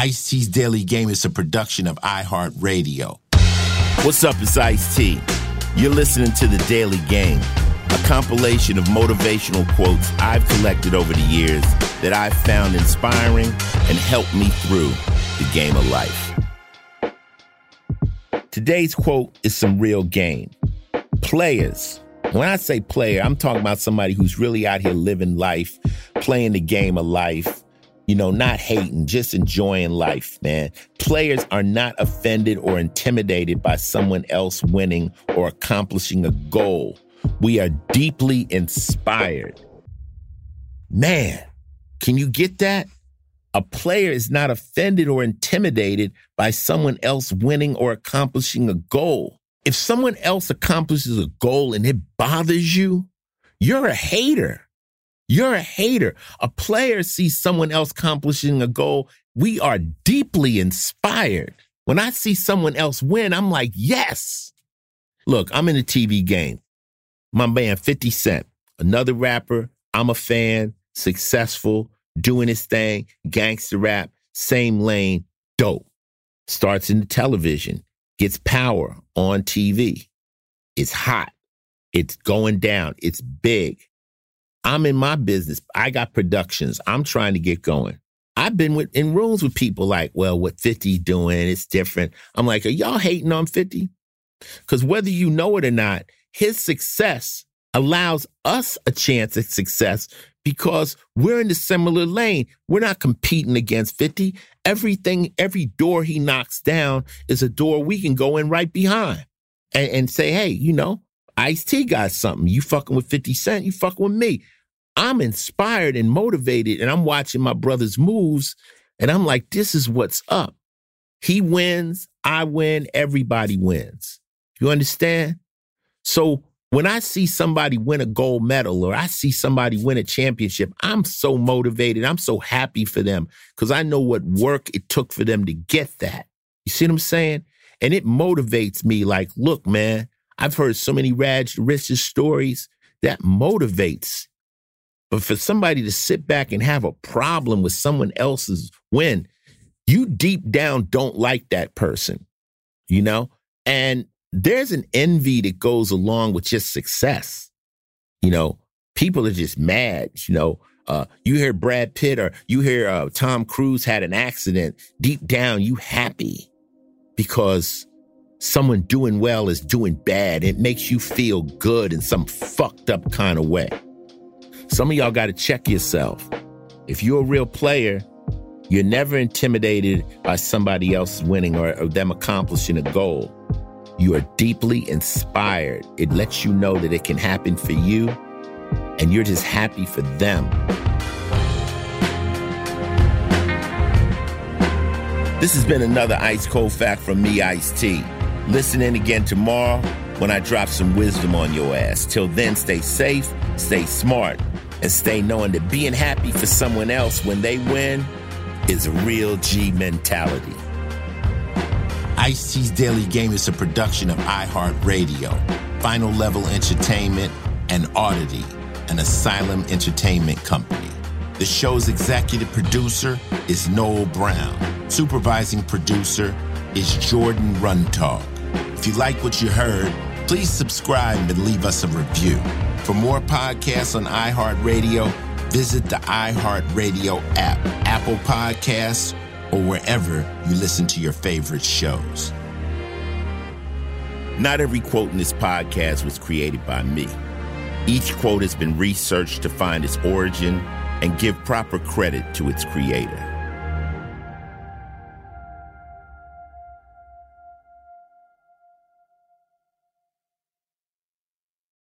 Ice T's Daily Game is a production of iHeartRadio. What's up, it's Ice T. You're listening to The Daily Game, a compilation of motivational quotes I've collected over the years that I've found inspiring and helped me through the game of life. Today's quote is some real game. Players. When I say player, I'm talking about somebody who's really out here living life, playing the game of life you know, not hating, just enjoying life, man. Players are not offended or intimidated by someone else winning or accomplishing a goal. We are deeply inspired. Man, can you get that? A player is not offended or intimidated by someone else winning or accomplishing a goal. If someone else accomplishes a goal and it bothers you, you're a hater. You're a hater. A player sees someone else accomplishing a goal. We are deeply inspired. When I see someone else win, I'm like, yes. Look, I'm in the TV game. My man 50 Cent, another rapper. I'm a fan, successful, doing his thing, gangster rap, same lane, dope. Starts in the television, gets power on TV. It's hot. It's going down. It's big. I'm in my business. I got productions. I'm trying to get going. I've been with, in rooms with people like, well, what 50 doing? It's different. I'm like, are y'all hating on 50? Because whether you know it or not, his success allows us a chance at success because we're in the similar lane. We're not competing against 50. Everything, every door he knocks down is a door we can go in right behind and, and say, hey, you know, Ice T got something. You fucking with 50 Cent, you fucking with me. I'm inspired and motivated, and I'm watching my brother's moves, and I'm like, this is what's up. He wins, I win, everybody wins. You understand? So when I see somebody win a gold medal or I see somebody win a championship, I'm so motivated. I'm so happy for them because I know what work it took for them to get that. You see what I'm saying? And it motivates me like, look, man, I've heard so many Raj Rich's stories that motivates. But for somebody to sit back and have a problem with someone else's win, you deep down don't like that person, you know? And there's an envy that goes along with just success. You know, people are just mad, you know. Uh, you hear Brad Pitt or you hear uh, Tom Cruise had an accident. Deep down, you happy because someone doing well is doing bad. It makes you feel good in some fucked up kind of way. Some of y'all got to check yourself. If you're a real player, you're never intimidated by somebody else winning or, or them accomplishing a goal. You are deeply inspired. It lets you know that it can happen for you, and you're just happy for them. This has been another Ice Cold Fact from me, Ice T. Listen in again tomorrow when I drop some wisdom on your ass. Till then, stay safe, stay smart, and stay knowing that being happy for someone else when they win is a real G mentality. Ice T's Daily Game is a production of iHeartRadio, Final Level Entertainment, and Oddity, an Asylum Entertainment company. The show's executive producer is Noel Brown. Supervising producer is Jordan Runtagh. If you like what you heard, please subscribe and leave us a review. For more podcasts on iHeartRadio, visit the iHeartRadio app, Apple Podcasts, or wherever you listen to your favorite shows. Not every quote in this podcast was created by me. Each quote has been researched to find its origin and give proper credit to its creator.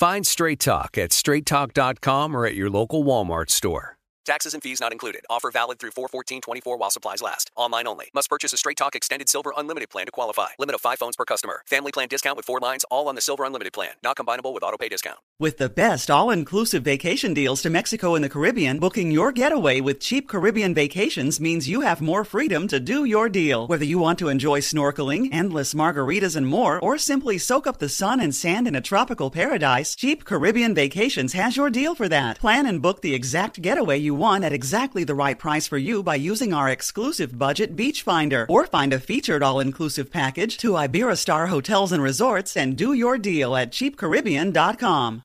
Find Straight Talk at straighttalk.com or at your local Walmart store. Taxes and fees not included. Offer valid through 41424 while supplies last. Online only. Must purchase a Straight Talk Extended Silver Unlimited plan to qualify. Limit of 5 phones per customer. Family plan discount with 4 lines all on the Silver Unlimited plan. Not combinable with auto pay discount. With the best all-inclusive vacation deals to Mexico and the Caribbean, booking your getaway with cheap Caribbean vacations means you have more freedom to do your deal. Whether you want to enjoy snorkeling, endless margaritas and more, or simply soak up the sun and sand in a tropical paradise, Cheap Caribbean Vacations has your deal for that. Plan and book the exact getaway you want at exactly the right price for you by using our exclusive budget beach finder or find a featured all-inclusive package to Iberostar Hotels and Resorts and do your deal at cheapcaribbean.com.